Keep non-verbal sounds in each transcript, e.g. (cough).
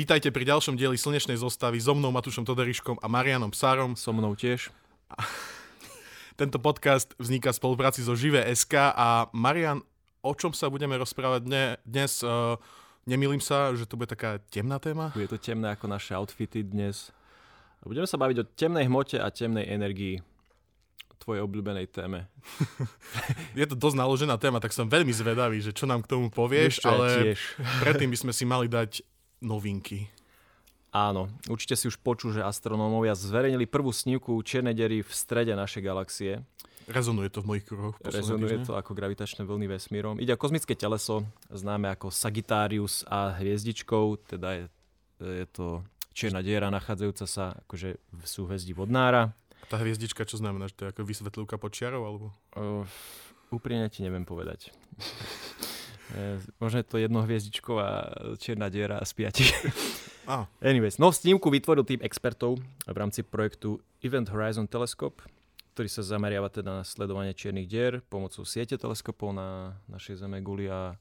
Vítajte pri ďalšom dieli Slnečnej zostavy so mnou Matúšom Toderiškom a Marianom Psárom. So mnou tiež. (laughs) Tento podcast vzniká v spolupráci so Živé SK a Marian, o čom sa budeme rozprávať dnes? Uh, nemýlim sa, že to bude taká temná téma? Bude to temné ako naše outfity dnes. Budeme sa baviť o temnej hmote a temnej energii tvojej obľúbenej téme. (laughs) je to dosť naložená téma, tak som veľmi zvedavý, že čo nám k tomu povieš, Víš, ale tiež. predtým by sme si mali dať novinky. Áno, určite si už počul, že astronómovia zverejnili prvú snímku čiernej dery v strede našej galaxie. Rezonuje to v mojich kruhoch. Rezonuje týždne. to ako gravitačné vlny vesmírom. Ide o kozmické teleso, známe ako Sagittarius a hviezdičkou, teda je, je to čierna diera nachádzajúca sa akože v súhvezdí vodnára. Tá hviezdička čo znamená? Že to je ako vysvetlivka počiarov? Alebo? Uh, úprimne ti neviem povedať. (laughs) Možno je to jednohviezdičková čierna diera z piatich. (laughs) Ah. Anyways, no snímku vytvoril tým expertov v rámci projektu Event Horizon Telescope, ktorý sa zameriava teda na sledovanie čiernych dier pomocou siete teleskopov na našej Zeme guli a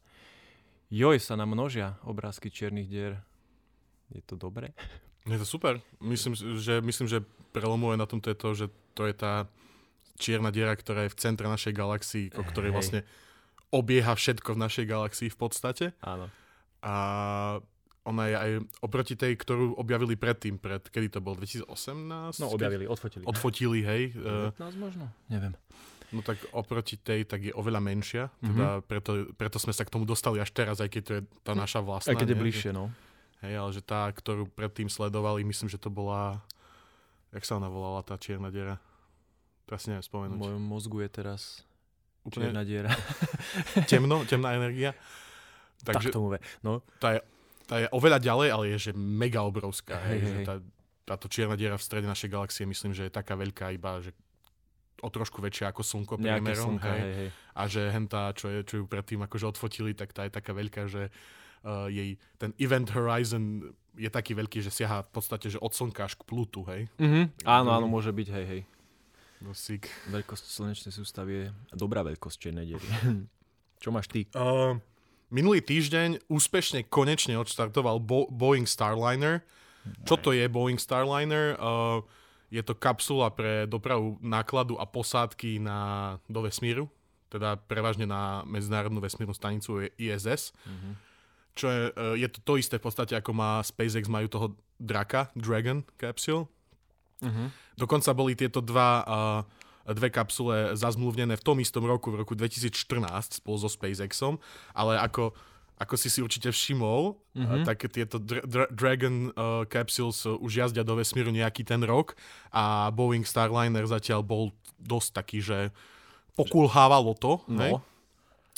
joj sa nám množia obrázky čiernych dier. Je to dobré? Je to super. Myslím, že, myslím, že prelomové na tomto je to, že to je tá čierna diera, ktorá je v centre našej galaxii, o ktorej vlastne obieha všetko v našej galaxii v podstate. Áno. A ona je aj oproti tej, ktorú objavili predtým, pred, kedy to bol, 2018? No objavili, odfotili. Odfotili, hej. 19 možno? Neviem. No tak oproti tej, tak je oveľa menšia, teda mm-hmm. preto, preto sme sa k tomu dostali až teraz, aj keď to je tá naša vlastná. Aj keď je bližšie, no. Hej, ale že tá, ktorú predtým sledovali, myslím, že to bola, jak sa ona volala, tá čierna diera? Teraz neviem spomenúť. V mojom mozgu je teraz Úplne... Čierna diera. (laughs) Temno, temná energia. Takže tak tomu ve. No. Tá, je, tá je oveľa ďalej, ale je že mega obrovská. Hej, hej, hej. Tá, táto čierna diera v strede našej galaxie myslím, že je taká veľká iba, že o trošku väčšia ako Slnko priemerom. Slnka, hej. Hej, hej. A že hentá, čo, je, čo ju predtým akože odfotili, tak tá je taká veľká, že uh, jej ten event horizon je taký veľký, že siaha v podstate že od Slnka až k Plutu, hej? Mm-hmm. Áno, áno, môže byť, hej, hej. No sík. Veľkosť slnečnej sústavy je dobrá veľkosť čiernej diery. (laughs) Čo máš ty? Uh, minulý týždeň úspešne konečne odštartoval Bo- Boeing Starliner. Čo to je Boeing Starliner? Uh, je to kapsula pre dopravu nákladu a posádky na, do vesmíru, teda prevažne na Medzinárodnú vesmírnu stanicu ISS. Mm-hmm. Čo je, je to to isté v podstate, ako má SpaceX, majú toho draka, Dragon capsule. Uh-huh. Dokonca boli tieto dva, uh, dve kapsule zazmluvnené v tom istom roku, v roku 2014 spolu so SpaceXom, ale ako, ako si si určite všimol, uh, tak tieto dra- dra- Dragon uh, capsules už jazdia do vesmíru nejaký ten rok a Boeing Starliner zatiaľ bol dosť taký, že pokulhávalo to, no. Hej?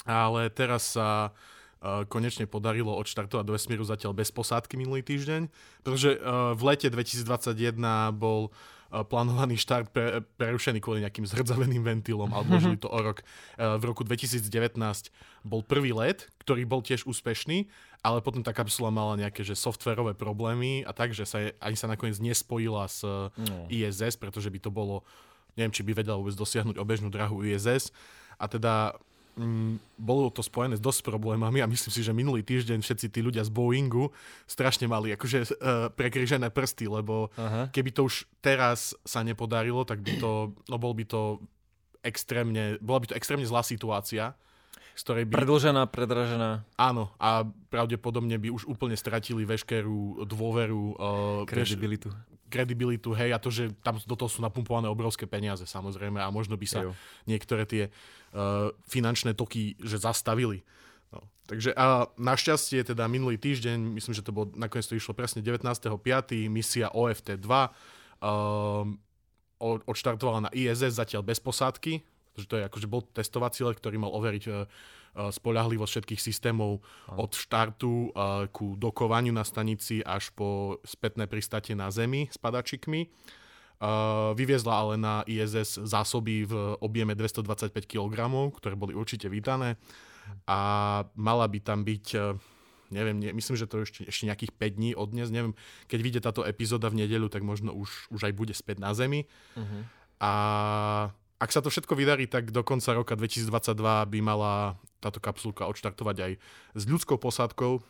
ale teraz sa uh, konečne podarilo odštartovať do vesmíru zatiaľ bez posádky minulý týždeň, pretože uh, v lete 2021 bol uh, plánovaný štart pre, prerušený kvôli nejakým zhrdzaveným ventilom a odložili to o rok. V roku 2019 bol prvý let, ktorý bol tiež úspešný, ale potom tá kapsula mala nejaké že softverové problémy a tak, že sa ani sa nakoniec nespojila s no. ISS, pretože by to bolo, neviem, či by vedela vôbec dosiahnuť obežnú drahu ISS. A teda mm, bolo to spojené s dosť problémami a myslím si, že minulý týždeň všetci tí ľudia z Boeingu strašne mali akože uh, prekryžené prsty, lebo Aha. keby to už teraz sa nepodarilo, tak by to, no bol by to extrémne, bola by to extrémne zlá situácia, z ktorej by... Predlžená, predražená. Áno, a pravdepodobne by už úplne stratili veškerú dôveru. Uh, kredibilitu. Kredibilitu, hej, a to, že tam do toho sú napumpované obrovské peniaze, samozrejme, a možno by sa Ejo. niektoré tie uh, finančné toky, že zastavili. No. Takže a našťastie teda minulý týždeň, myslím, že to bolo, nakoniec to išlo presne 19.5. misia OFT-2 uh, odštartovala na ISS zatiaľ bez posádky, že to je akože bol testovací let, ktorý mal overiť uh, spolahlivosť všetkých systémov od štartu uh, ku dokovaniu na stanici až po spätné pristate na Zemi s padačikmi. Uh, vyviezla ale na ISS zásoby v objeme 225 kg, ktoré boli určite vítané a mala by tam byť neviem, ne, myslím, že to ešte, ešte nejakých 5 dní od dnes, neviem, keď vyjde táto epizóda v nedeľu, tak možno už, už aj bude späť na Zemi. Uh-huh. A ak sa to všetko vydarí, tak do konca roka 2022 by mala táto kapsulka odštartovať aj s ľudskou posádkou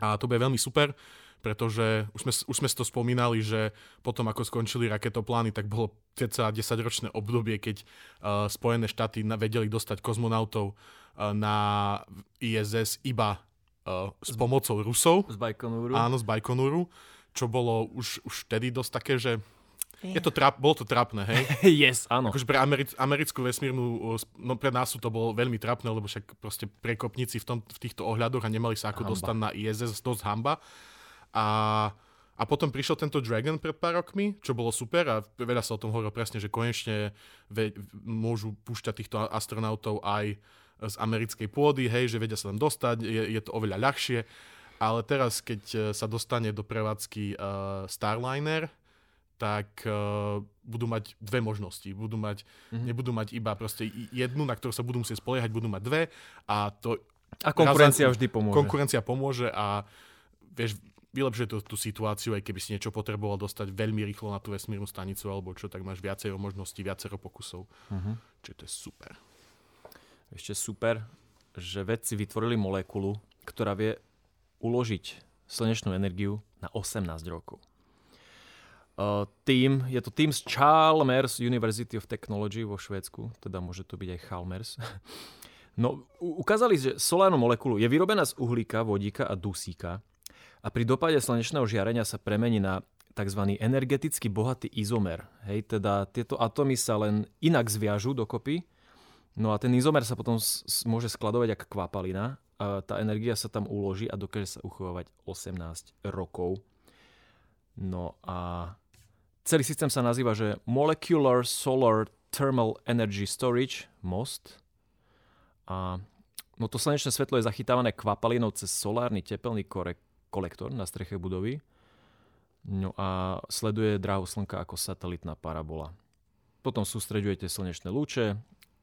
a to bude veľmi super, pretože už sme, už sme to spomínali, že potom ako skončili raketoplány, tak bolo ceca 10-ročné obdobie, keď uh, Spojené štáty vedeli dostať kozmonautov uh, na ISS iba uh, s pomocou Rusov. Z Bajkonúru. Áno, z Bajkonúru, čo bolo už, už vtedy dosť také, že je to trap, bolo to trapné, hej? (laughs) yes, áno. Akože pre Ameri- americkú vesmírnu, no pre nás to bolo veľmi trapné, lebo však proste prekopníci v, tom, v týchto ohľadoch a nemali sa ako hamba. dostať na ISS, dosť hamba. A, a potom prišiel tento Dragon pred pár rokmi, čo bolo super a veľa sa o tom hovorilo presne, že konečne ve- môžu púšťať týchto astronautov aj z americkej pôdy, hej, že vedia sa tam dostať, je, je to oveľa ľahšie. Ale teraz, keď e, sa dostane do prevádzky uh, Starliner, tak uh, budú mať dve možnosti. Budú mať, mm-hmm. Nebudú mať iba proste jednu, na ktorú sa budú musieť spoliehať, budú mať dve a to... A konkurencia vždy pomôže. Konkurencia pomôže a vieš, vylepšuje to tú situáciu, aj keby si niečo potreboval dostať veľmi rýchlo na tú vesmírnu stanicu alebo čo, tak máš viacero možností, viacero pokusov. Mm-hmm. Čiže to je super. Ešte super, že vedci vytvorili molekulu, ktorá vie uložiť slnečnú energiu na 18 rokov tým, je to tým z Chalmers University of Technology vo Švédsku, teda môže to byť aj Chalmers. No, ukázali, že solárnu molekulu je vyrobená z uhlíka, vodíka a dusíka a pri dopade slnečného žiarenia sa premení na tzv. energeticky bohatý izomer. Hej, teda tieto atómy sa len inak zviažú dokopy, no a ten izomer sa potom s- môže skladovať ako kvapalina a tá energia sa tam uloží a dokáže sa uchovávať 18 rokov. No a Celý systém sa nazýva, že Molecular Solar Thermal Energy Storage, MOST. A no to slnečné svetlo je zachytávané kvapalinou cez solárny tepelný kore- kolektor na streche budovy. No a sleduje dráhu slnka ako satelitná parabola. Potom sústreďujete slnečné lúče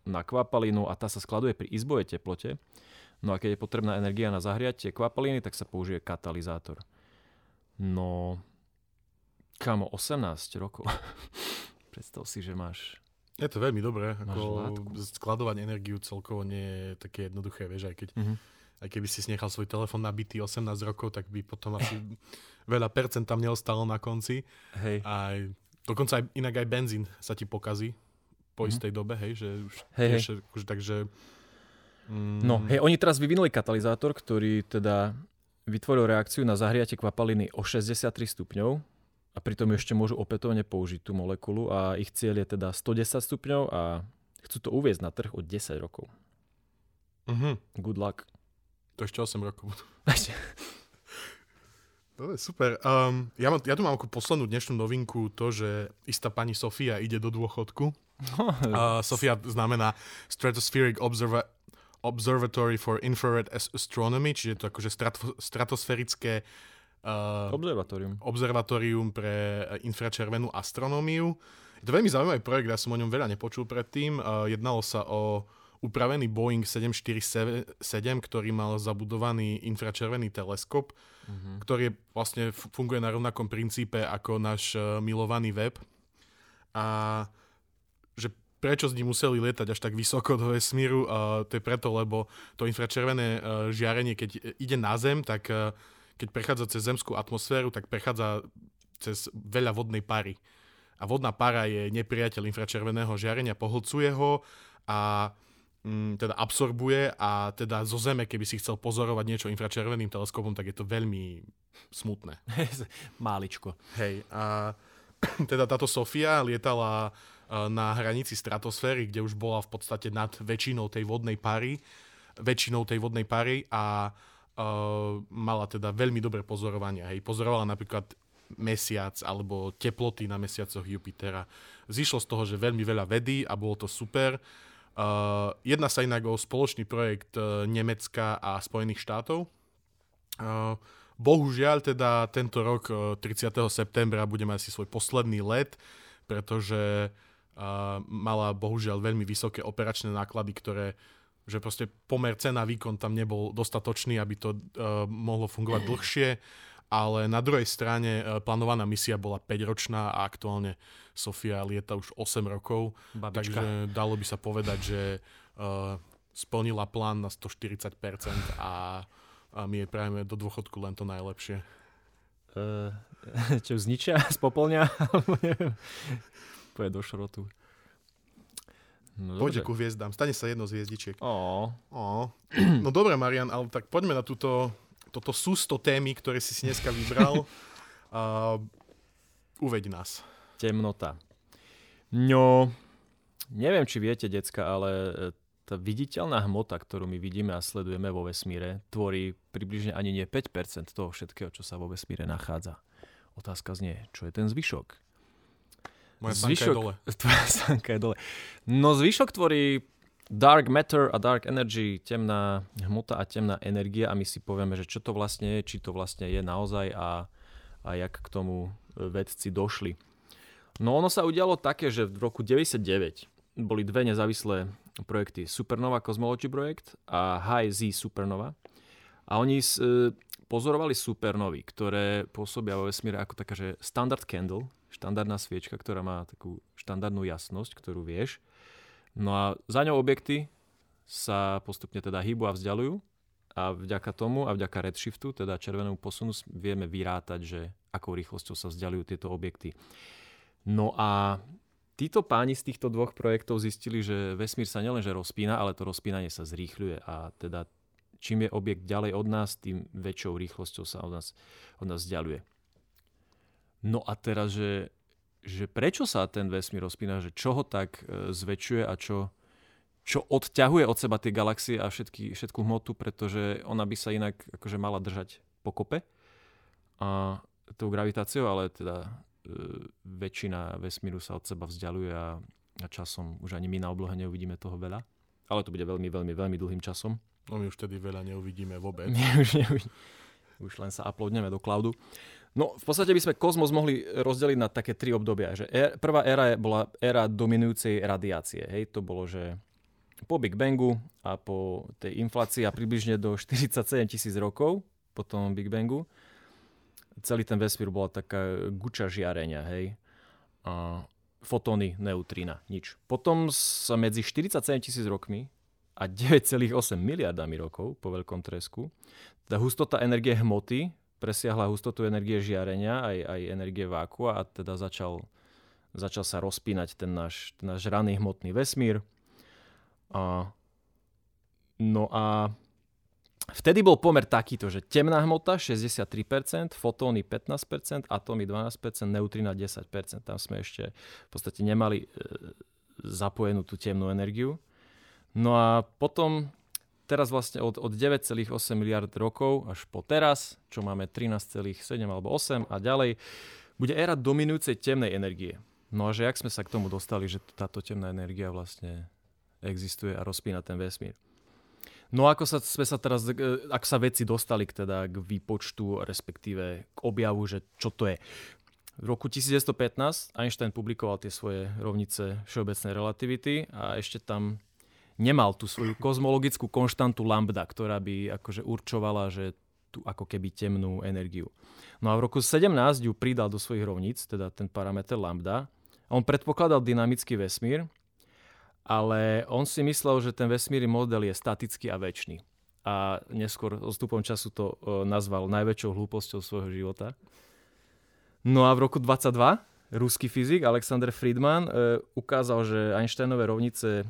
na kvapalinu a tá sa skladuje pri izbovej teplote. No a keď je potrebná energia na zahriatie kvapaliny, tak sa použije katalizátor. No, Kamo, 18 rokov. (laughs) Predstav si, že máš... Je to veľmi dobré. Ako skladovať energiu celkovo nie je také jednoduché, vieš, aj keď... Mm-hmm. Aj keby si nechal svoj telefón nabitý 18 rokov, tak by potom asi (laughs) veľa percent tam neostalo na konci. Hej. A dokonca aj, inak aj benzín sa ti pokazí po mm-hmm. istej dobe, hej, že už hej, tiež, hej. Akože, takže... Mm... No, hej, oni teraz vyvinuli katalizátor, ktorý teda vytvoril reakciu na zahriate kvapaliny o 63 stupňov, a pritom ešte môžu opätovne použiť tú molekulu a ich cieľ je teda 110 stupňov a chcú to uviezť na trh od 10 rokov. Uh-huh. Good luck. To ešte 8 rokov. to je super. Um, ja, mám, ja tu mám ako poslednú dnešnú novinku to, že istá pani Sofia ide do dôchodku. uh, Sofia znamená Stratospheric Observa- Observatory for Infrared Astronomy, čiže to akože strato- stratosférické Uh, observatórium. Observatórium pre infračervenú astronómiu. Je to veľmi zaujímavý projekt, ja som o ňom veľa nepočul predtým. Uh, jednalo sa o upravený Boeing 747, ktorý mal zabudovaný infračervený teleskop, uh-huh. ktorý vlastne funguje na rovnakom princípe ako náš uh, milovaný web. A že prečo s ním museli lietať až tak vysoko do vesmíru, uh, to je preto, lebo to infračervené uh, žiarenie, keď ide na Zem, tak uh, keď prechádza cez zemskú atmosféru, tak prechádza cez veľa vodnej pary. A vodná para je nepriateľ infračerveného žiarenia, pohlcuje ho a mm, teda absorbuje a teda zo Zeme, keby si chcel pozorovať niečo infračerveným teleskopom, tak je to veľmi smutné. (laughs) Máličko. Hej, a (clears throat) teda táto Sofia lietala e, na hranici stratosféry, kde už bola v podstate nad väčšinou tej vodnej pary, väčšinou tej vodnej pary a uh, mala teda veľmi dobré pozorovania. Hej. Pozorovala napríklad mesiac alebo teploty na mesiacoch Jupitera. Zišlo z toho, že veľmi veľa vedy a bolo to super. Uh, jedná sa inak o spoločný projekt uh, Nemecka a Spojených štátov. Uh, bohužiaľ teda tento rok uh, 30. septembra budeme asi svoj posledný let, pretože uh, mala bohužiaľ veľmi vysoké operačné náklady, ktoré že proste pomer cena výkon tam nebol dostatočný, aby to uh, mohlo fungovať dlhšie, ale na druhej strane uh, plánovaná misia bola 5-ročná a aktuálne Sofia lieta už 8 rokov, Babička. takže dalo by sa povedať, že uh, splnila plán na 140% a, a my jej prajeme do dôchodku len to najlepšie. Uh, (laughs) čo zničia, (laughs) spopolňa, alebo (laughs) neviem. Poje do šrotu. No, Poďte ku hviezdám, stane sa jedno z hviezdičiek. Oh. Oh. No dobre, Marian, ale tak poďme na túto, toto sústo témy, ktoré si si dneska vybral. (laughs) uh, uveď nás. Temnota. No, neviem, či viete, decka, ale e, tá viditeľná hmota, ktorú my vidíme a sledujeme vo vesmíre, tvorí približne ani nie 5% toho všetkého, čo sa vo vesmíre nachádza. Otázka znie, čo je ten zvyšok? Moja zvyšok, je dole. (laughs) Tvoja sanka je dole. No zvyšok tvorí dark matter a dark energy, temná hmota a temná energia a my si povieme, že čo to vlastne je, či to vlastne je naozaj a, a jak k tomu vedci došli. No ono sa udialo také, že v roku 99 boli dve nezávislé projekty. Supernova Cosmology Project a High Z Supernova. A oni e, pozorovali supernovy, ktoré pôsobia vo vesmíre ako taká, že standard candle, štandardná sviečka, ktorá má takú štandardnú jasnosť, ktorú vieš. No a za ňou objekty sa postupne teda hýbu a vzdialujú a vďaka tomu a vďaka redshiftu, teda červenému posunu, vieme vyrátať, že akou rýchlosťou sa vzdialujú tieto objekty. No a títo páni z týchto dvoch projektov zistili, že vesmír sa nielenže rozpína, ale to rozpínanie sa zrýchľuje a teda čím je objekt ďalej od nás, tým väčšou rýchlosťou sa od nás, od nás vzdialuje. No a teraz, že, že prečo sa ten vesmír rozpína, že čo ho tak e, zväčšuje a čo, čo odťahuje od seba tie galaxie a všetky, všetku hmotu, pretože ona by sa inak akože mala držať pokope a tou gravitáciou, ale teda e, väčšina vesmíru sa od seba vzdialuje a, a časom už ani my na oblohe neuvidíme toho veľa. Ale to bude veľmi, veľmi, veľmi dlhým časom. No my už tedy veľa neuvidíme vôbec. (laughs) My už, neuvidíme. už len sa uploadneme do cloudu. No, v podstate by sme kozmos mohli rozdeliť na také tri obdobia. Že er, prvá éra bola éra dominujúcej radiácie. Hej, to bolo, že po Big Bangu a po tej inflácii a približne do 47 tisíc rokov po tom Big Bangu celý ten vesmír bola taká guča žiarenia, hej. A fotóny, neutrína, nič. Potom sa medzi 47 tisíc rokmi a 9,8 miliardami rokov po veľkom tresku, tá hustota energie hmoty presiahla hustotu energie žiarenia, aj, aj energie vákua a teda začal, začal sa rozpínať ten náš, ten náš raný hmotný vesmír. A, no a vtedy bol pomer takýto, že temná hmota 63%, fotóny 15%, atómy 12%, neutrina 10%. Tam sme ešte v podstate nemali e, zapojenú tú temnú energiu. No a potom teraz vlastne od, od 9,8 miliard rokov až po teraz, čo máme 13,7 alebo 8 a ďalej, bude éra dominujúcej temnej energie. No a že jak sme sa k tomu dostali, že táto temná energia vlastne existuje a rozpína ten vesmír. No ako sa, sme sa teraz, e, ak sa veci dostali k, teda, k výpočtu, respektíve k objavu, že čo to je. V roku 1915 Einstein publikoval tie svoje rovnice všeobecnej relativity a ešte tam nemal tú svoju kozmologickú konštantu lambda, ktorá by akože určovala, že tú ako keby temnú energiu. No a v roku 17 ju pridal do svojich rovníc, teda ten parameter lambda. On predpokladal dynamický vesmír, ale on si myslel, že ten vesmírny model je statický a väčší. A neskôr odstupom času to e, nazval najväčšou hlúposťou svojho života. No a v roku 22 ruský fyzik Alexander Friedman e, ukázal, že Einsteinové rovnice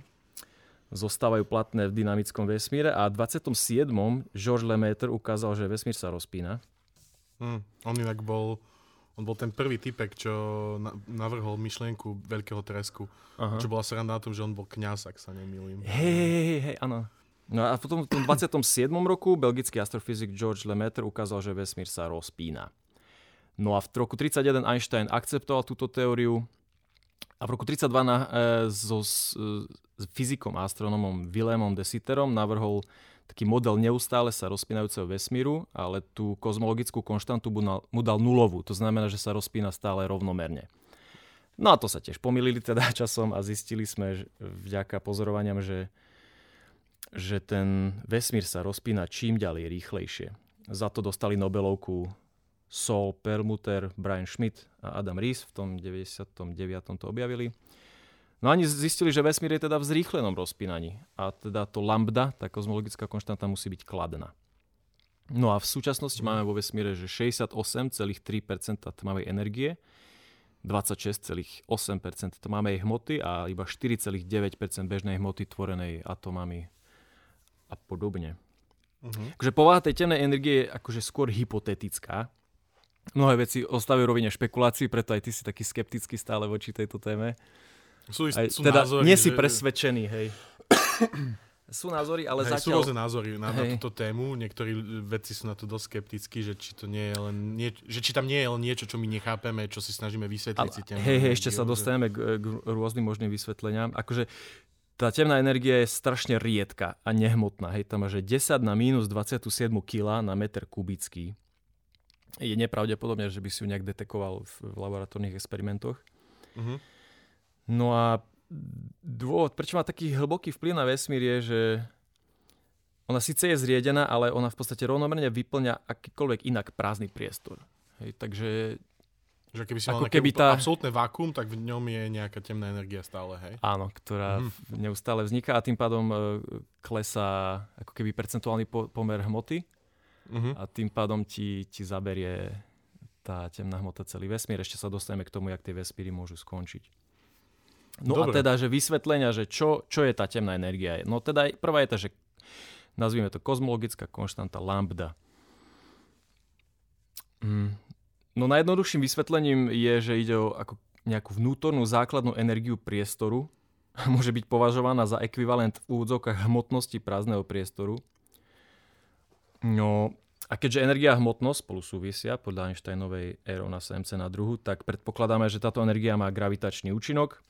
zostávajú platné v dynamickom vesmíre a v 27. George Lemaitre ukázal, že vesmír sa rozpína. Hmm, on inak bol, on bol ten prvý typek, čo navrhol myšlienku veľkého tresku. Aha. Čo bola sranda na tom, že on bol kňaz, ak sa nemýlim. Hej, hej, hej, áno. No a potom v tom 27. roku belgický astrofyzik George Lemaitre ukázal, že vesmír sa rozpína. No a v roku 31 Einstein akceptoval túto teóriu a v roku 32 na, e, so, fyzikom a astronomom Wilhelmom de Sitterom navrhol taký model neustále sa rozpínajúceho vesmíru, ale tú kozmologickú konštantu mu dal nulovú. To znamená, že sa rozpína stále rovnomerne. No a to sa tiež pomýlili teda (laughs) časom a zistili sme že vďaka pozorovaniam, že, že ten vesmír sa rozpína čím ďalej rýchlejšie. Za to dostali Nobelovku Saul Perlmutter, Brian Schmidt a Adam Rees v tom 99. to objavili. No ani zistili, že vesmír je teda v zrýchlenom rozpínaní a teda to lambda, tá kozmologická konštanta musí byť kladná. No a v súčasnosti máme vo vesmíre, že 68,3% tmavej energie, 26,8% tmavej hmoty a iba 4,9% bežnej hmoty tvorenej atomami a podobne. Uh-huh. Takže povaha tej temnej energie je akože skôr hypotetická. Mnohé veci ostávajú rovine špekulácií, preto aj ty si taký skeptický stále voči tejto téme. Sú, aj, sú teda názory, nie si presvedčený, hej. (coughs) sú názory, ale hej, zatiaľ... Sú rôzne názory na, na túto tému. Niektorí vedci sú na to dosť skeptickí, že či, to nie je len nie, že či tam nie je len niečo, čo my nechápeme, čo si snažíme vysvetliť. Ale, si hej, hej, ešte sa dostaneme k, k rôznym možným vysvetleniam. Akože tá temná energia je strašne riedka a nehmotná. Hej, tam že 10 na minus 27 kg na meter kubický. Je nepravdepodobné, že by si ju nejak detekoval v, v laboratórnych experimentoch. Uh-huh. No a dôvod, prečo má taký hlboký vplyv na vesmír je, že ona síce je zriedená, ale ona v podstate rovnomerne vyplňa akýkoľvek inak prázdny priestor. Hej, takže že keby si mal keby tá... absolútne vákum, tak v ňom je nejaká temná energia stále, hej? Áno, ktorá mm. neustále vzniká a tým pádom uh, klesá ako keby percentuálny po- pomer hmoty mm-hmm. a tým pádom ti, ti zaberie tá temná hmota celý vesmír. Ešte sa dostaneme k tomu, jak tie vesmíry môžu skončiť. No Dobre. a teda, že vysvetlenia, že čo, čo je tá temná energia. No teda prvá je tá, že nazvime to kozmologická konštanta lambda. Mm, No najjednoduchším vysvetlením je, že ide o ako nejakú vnútornú základnú energiu priestoru. (laughs) Môže byť považovaná za ekvivalent v úvodzovkách hmotnosti prázdneho priestoru. No a keďže energia a hmotnosť spolu súvisia podľa Einsteinovej E rovná sa mc na druhu, tak predpokladáme, že táto energia má gravitačný účinok.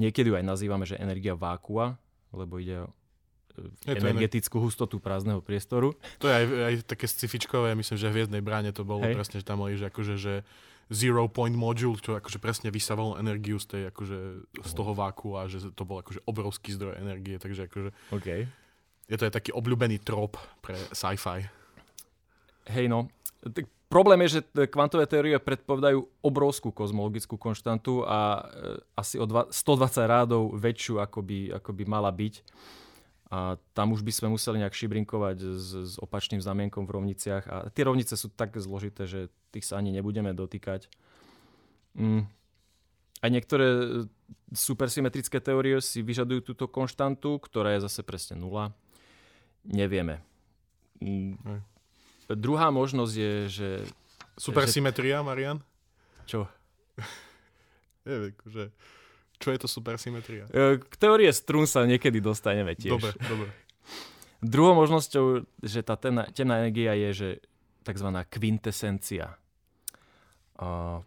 Niekedy ju aj nazývame, že energia vákua, lebo ide o je energetickú ne... hustotu prázdneho priestoru. To je aj, aj také scifičkové, myslím, že v Hviezdnej bráne to bolo Hej. presne, že tam boli, že akože, že zero point module, čo akože presne vysával energiu z tej, akože, z toho váku a že to bol akože obrovský zdroj energie, takže akože okay. je to aj taký obľúbený trop pre sci-fi. Hej no, tak problém je, že kvantové teórie predpovedajú obrovskú kozmologickú konštantu a e, asi o dva, 120 rádov väčšiu, ako by, ako by mala byť. A tam už by sme museli nejak šibrinkovať s, s opačným znamienkom v rovniciach. A tie rovnice sú tak zložité, že tých sa ani nebudeme dotýkať. Mm. Aj niektoré e, supersymetrické teórie si vyžadujú túto konštantu, ktorá je zase presne nula. Nevieme. Mm. Druhá možnosť je, že... Supersymetria, že... Marian? Čo? (laughs) Neviem, že čo je to supersymetria? E, k teórie strún sa niekedy dostaneme tiež. Dobre, dobre. (laughs) Druhou možnosťou, že tá temná, temná energia je, že tzv. quintesencia. Uh,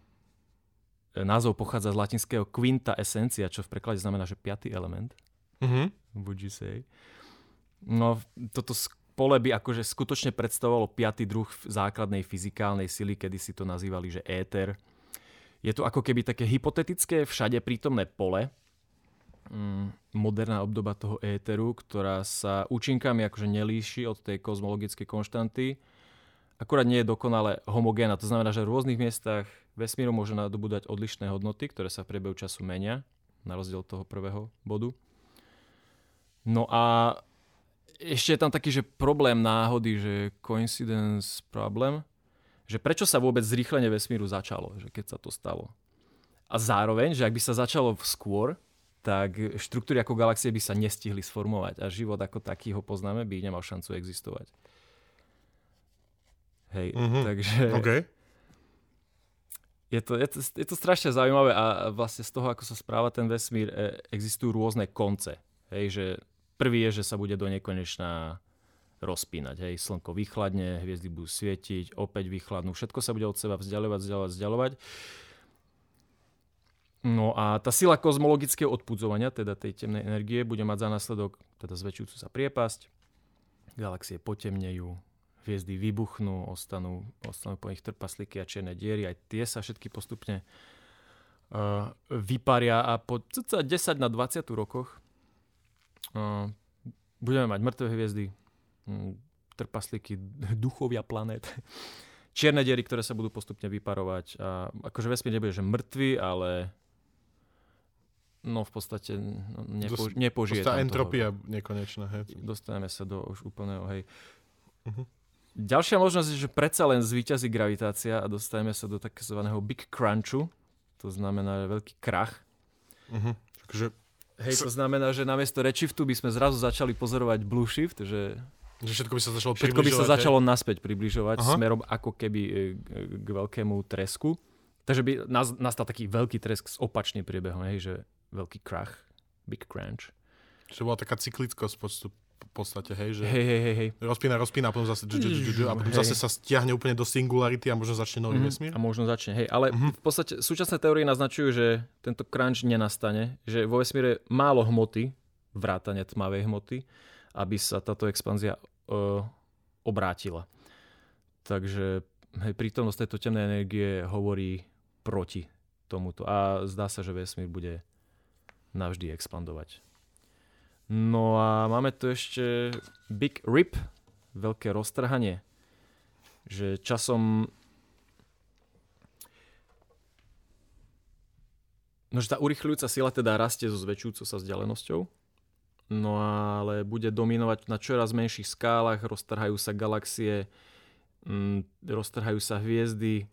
názov pochádza z latinského quinta essencia, čo v preklade znamená, že piatý element. Uh-huh. Would you say? No, toto pole by akože skutočne predstavovalo piatý druh základnej fyzikálnej sily, kedy si to nazývali, že éter je to ako keby také hypotetické všade prítomné pole, mm, moderná obdoba toho éteru, ktorá sa účinkami akože nelíši od tej kozmologickej konštanty, akurát nie je dokonale homogénna. To znamená, že v rôznych miestach vesmíru môže nadobúdať odlišné hodnoty, ktoré sa v priebehu času menia, na rozdiel toho prvého bodu. No a ešte je tam taký, že problém náhody, že coincidence problem, že prečo sa vôbec zrýchlenie vesmíru začalo, že keď sa to stalo. A zároveň, že ak by sa začalo skôr, tak štruktúry ako galaxie by sa nestihli sformovať a život ako taký ho poznáme, by nemal šancu existovať. Hej, mm-hmm. takže... Okay. Je to, je, to, je to strašne zaujímavé a vlastne z toho, ako sa správa ten vesmír, e, existujú rôzne konce. Hej, že prvý je, že sa bude do nekonečná rozpínať. Hej, slnko vychladne, hviezdy budú svietiť, opäť vychladnú, všetko sa bude od seba vzdialovať, vzdialovať, vzdialovať. No a tá sila kozmologického odpudzovania, teda tej temnej energie, bude mať za následok teda zväčšujúcu sa priepasť, galaxie potemnejú, hviezdy vybuchnú, ostanú, ostanú po nich trpaslíky a čierne diery, aj tie sa všetky postupne uh, vyparia a po 10 na 20 rokoch budeme mať mŕtve hviezdy, Mm, trpaslíky, (laughs) duchovia planét. (laughs) Čierne diery, ktoré sa budú postupne vyparovať. A akože vesmír nebude, že mŕtvy, ale no v podstate no, nepo, nepožije Tá entropia nekonečná. Hej. Dostaneme sa do už úplného, hej. Uh-huh. Ďalšia možnosť je, že predsa len zvíťazí gravitácia a dostajeme sa do takzvaného Big Crunchu, to znamená veľký krach. Uh-huh. Takže... Hej, to znamená, že namiesto redshiftu by sme zrazu začali pozorovať blue shift, že že všetko by sa začalo Všetko by sa začalo naspäť približovať Aha. smerom ako keby e, k veľkému tresku. Takže by nastal taký veľký tresk s opačným priebehom, hej, že veľký krach, big crunch. Čiže bola taká cyklickosť postup, v podstate, hej, že hej, hej, hej, hej. rozpína, rozpína a potom zase, a potom zase sa stiahne úplne do singularity a možno začne nový mm-hmm. vesmír. A možno začne, hej, ale mm-hmm. v podstate súčasné teórie naznačujú, že tento crunch nenastane, že vo vesmíre málo hmoty, vrátane tmavej hmoty, aby sa táto expanzia uh, obrátila. Takže hej, prítomnosť tejto temnej energie hovorí proti tomuto a zdá sa, že vesmír bude navždy expandovať. No a máme tu ešte Big Rip, veľké roztrhanie. Že časom No, že tá urychľujúca sila teda rastie so zväčšujúcou sa vzdialenosťou, no ale bude dominovať na čoraz menších skálach, roztrhajú sa galaxie, mm, roztrhajú sa hviezdy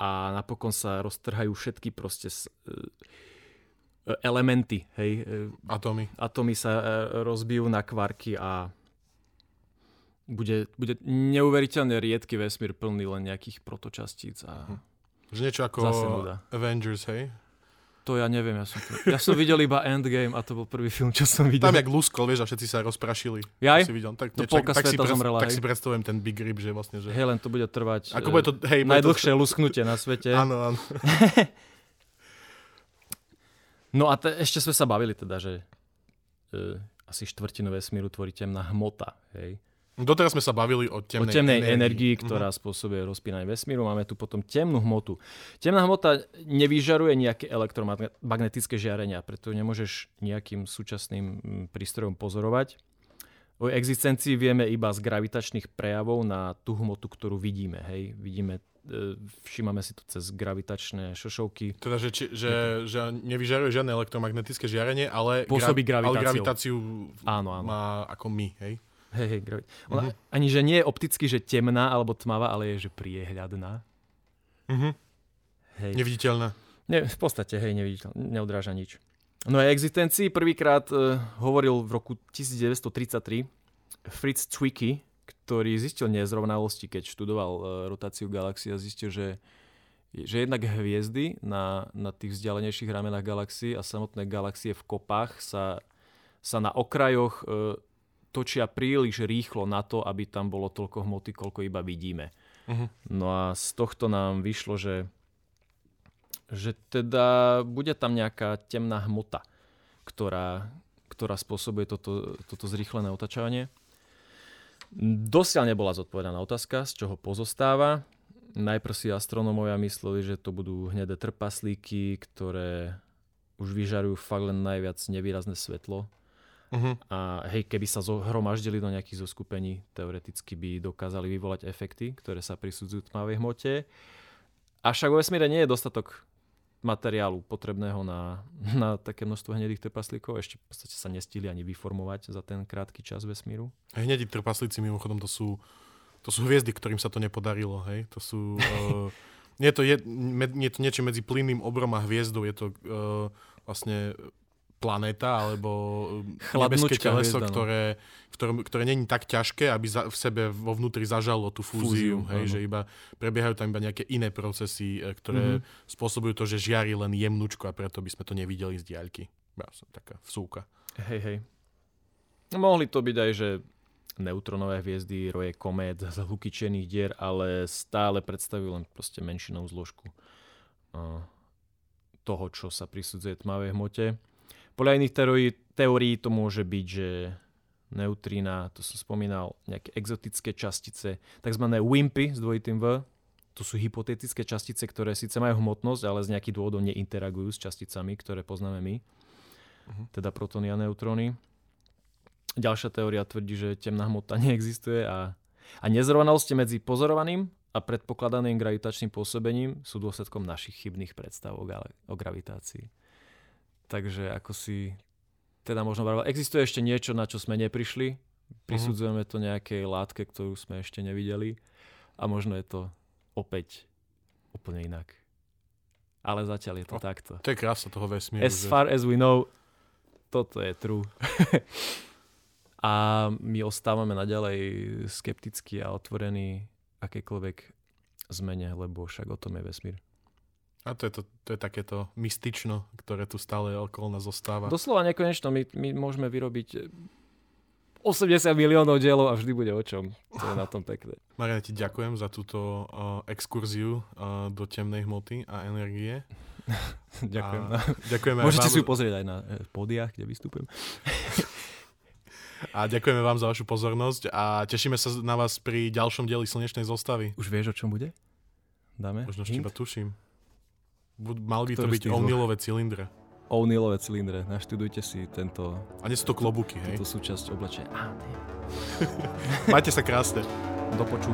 a napokon sa roztrhajú všetky proste elementy, hej. E, Atómy. Atómy sa e, rozbijú na kvarky a bude, bude neuveriteľne riedky vesmír plný len nejakých protočastíc. A hm. Že niečo ako Avengers, hej? To ja neviem, ja som, to, ja som videl iba Endgame a to bol prvý film, čo som videl. Tam jak luskol, vieš, a všetci sa rozprašili. Jaj? Si videl. Tak, to polka tak, si, zomrela, tak si predstavujem ten Big Rip, že vlastne, že... Hej, len to bude trvať Ako bude to, hej, najdlhšie to... lusknutie na svete. Áno, áno. (laughs) No a te, ešte sme sa bavili teda, že e, asi štvrtinu vesmíru tvorí temná hmota. Hej. Doteraz sme sa bavili o temnej, o temnej energii, energii ktorá uh-huh. spôsobuje rozpínanie vesmíru. Máme tu potom temnú hmotu. Temná hmota nevyžaruje nejaké elektromagnetické žiarenia, preto nemôžeš nejakým súčasným prístrojom pozorovať. O existencii vieme iba z gravitačných prejavov na tú hmotu, ktorú vidíme. Hej. Vidíme všímame si to cez gravitačné šošovky. Teda, že, či, že, že nevyžaruje žiadne elektromagnetické žiarenie, ale, Pôsobí gra- ale gravitáciu áno, áno. má ako my, hej? Hej, hej, gravi- Ona uh-huh. ani, že nie je opticky, že temná alebo tmavá, ale je, že priehľadná. Uh-huh. Hej. Neviditeľná. Ne, v podstate, hej, neviditeľná, neodráža nič. No a existencii prvýkrát uh, hovoril v roku 1933 Fritz Zwicky, ktorý zistil nezrovnalosti, keď študoval uh, rotáciu galaxií a zistil, že, že jednak hviezdy na, na tých vzdialenejších ramenách galaxií a samotné galaxie v kopách sa, sa na okrajoch uh, točia príliš rýchlo na to, aby tam bolo toľko hmoty, koľko iba vidíme. Uh-huh. No a z tohto nám vyšlo, že, že teda bude tam nejaká temná hmota, ktorá, ktorá spôsobuje toto, toto zrýchlené otačanie. Dosiaľ nebola zodpovedaná otázka, z čoho pozostáva. Najprv si astronómovia mysleli, že to budú hnedé trpaslíky, ktoré už vyžarujú fakt len najviac nevýrazné svetlo. Uh-huh. A hej, keby sa zhromaždili do nejakých zoskupení, teoreticky by dokázali vyvolať efekty, ktoré sa prisudzujú tmavej hmote. Avšak vo vesmíre nie je dostatok materiálu potrebného na, na také množstvo hnedých trpaslíkov. Ešte v podstate sa nestihli ani vyformovať za ten krátky čas vesmíru. Hnedí trpaslíci mimochodom to sú, to sú hviezdy, ktorým sa to nepodarilo. Hej? To sú... Uh, (laughs) nie, je to je, nie je to niečo medzi plynným obrom a hviezdou. Je to uh, vlastne planéta alebo um, nebeské teleso, hviezda, no. ktoré, ktoré, ktoré není tak ťažké, aby za, v sebe vo vnútri zažalo tú fúziu. fúziu hej, že iba prebiehajú tam iba nejaké iné procesy, e, ktoré mm-hmm. spôsobujú to, že žiari len jemnúčko a preto by sme to nevideli z diaľky. Ja som taká vsúka. Hej, hej. No, mohli to byť aj, že neutronové hviezdy, roje komét, (laughs) zhluky čiernych dier, ale stále predstavujú len proste menšinou zložku uh, toho, čo sa prisudzuje tmavej hmote. Podľa iných teórií, teórií to môže byť, že neutrína, to som spomínal, nejaké exotické častice, tzv. wimpy s dvojitým V, to sú hypotetické častice, ktoré síce majú hmotnosť, ale z nejakých dôvodov neinteragujú s časticami, ktoré poznáme my, uh-huh. teda protóny a neutróny. Ďalšia teória tvrdí, že temná hmota (laughs) neexistuje a, a nezrovnalosti medzi pozorovaným a predpokladaným gravitačným pôsobením sú dôsledkom našich chybných predstav o, o gravitácii. Takže ako si teda možno vravel, existuje ešte niečo, na čo sme neprišli Prisudzujeme to nejakej látke, ktorú sme ešte nevideli a možno je to opäť úplne inak. Ale zatiaľ je to o, takto. To je krása toho vesmíru. As že... far as we know, toto je true. (laughs) a my ostávame naďalej skeptickí a otvorení akékoľvek zmene, lebo však o tom je vesmír. A to je, to, to je takéto mystično, ktoré tu stále okolo nás zostáva. Doslova nekonečno, my, my môžeme vyrobiť 80 miliónov dielov a vždy bude o čom. To je na tom pekné. Mariana, ti ďakujem za túto uh, exkurziu uh, do temnej hmoty a energie. (laughs) ďakujem. A ďakujeme Môžete vám... si ju pozrieť aj na eh, podiach, kde vystupujem. a ďakujeme vám za vašu pozornosť a tešíme sa na vás pri ďalšom dieli Slnečnej zostavy. Už vieš, o čom bude? Dáme? Možno iba tuším. Mal by to byť O'Neillové cylindre. O'Neillové cylindre. Naštudujte si tento... A nie sú to klobúky, hej? Túto súčasť oblečenia. (laughs) Majte sa krásne. Do poču.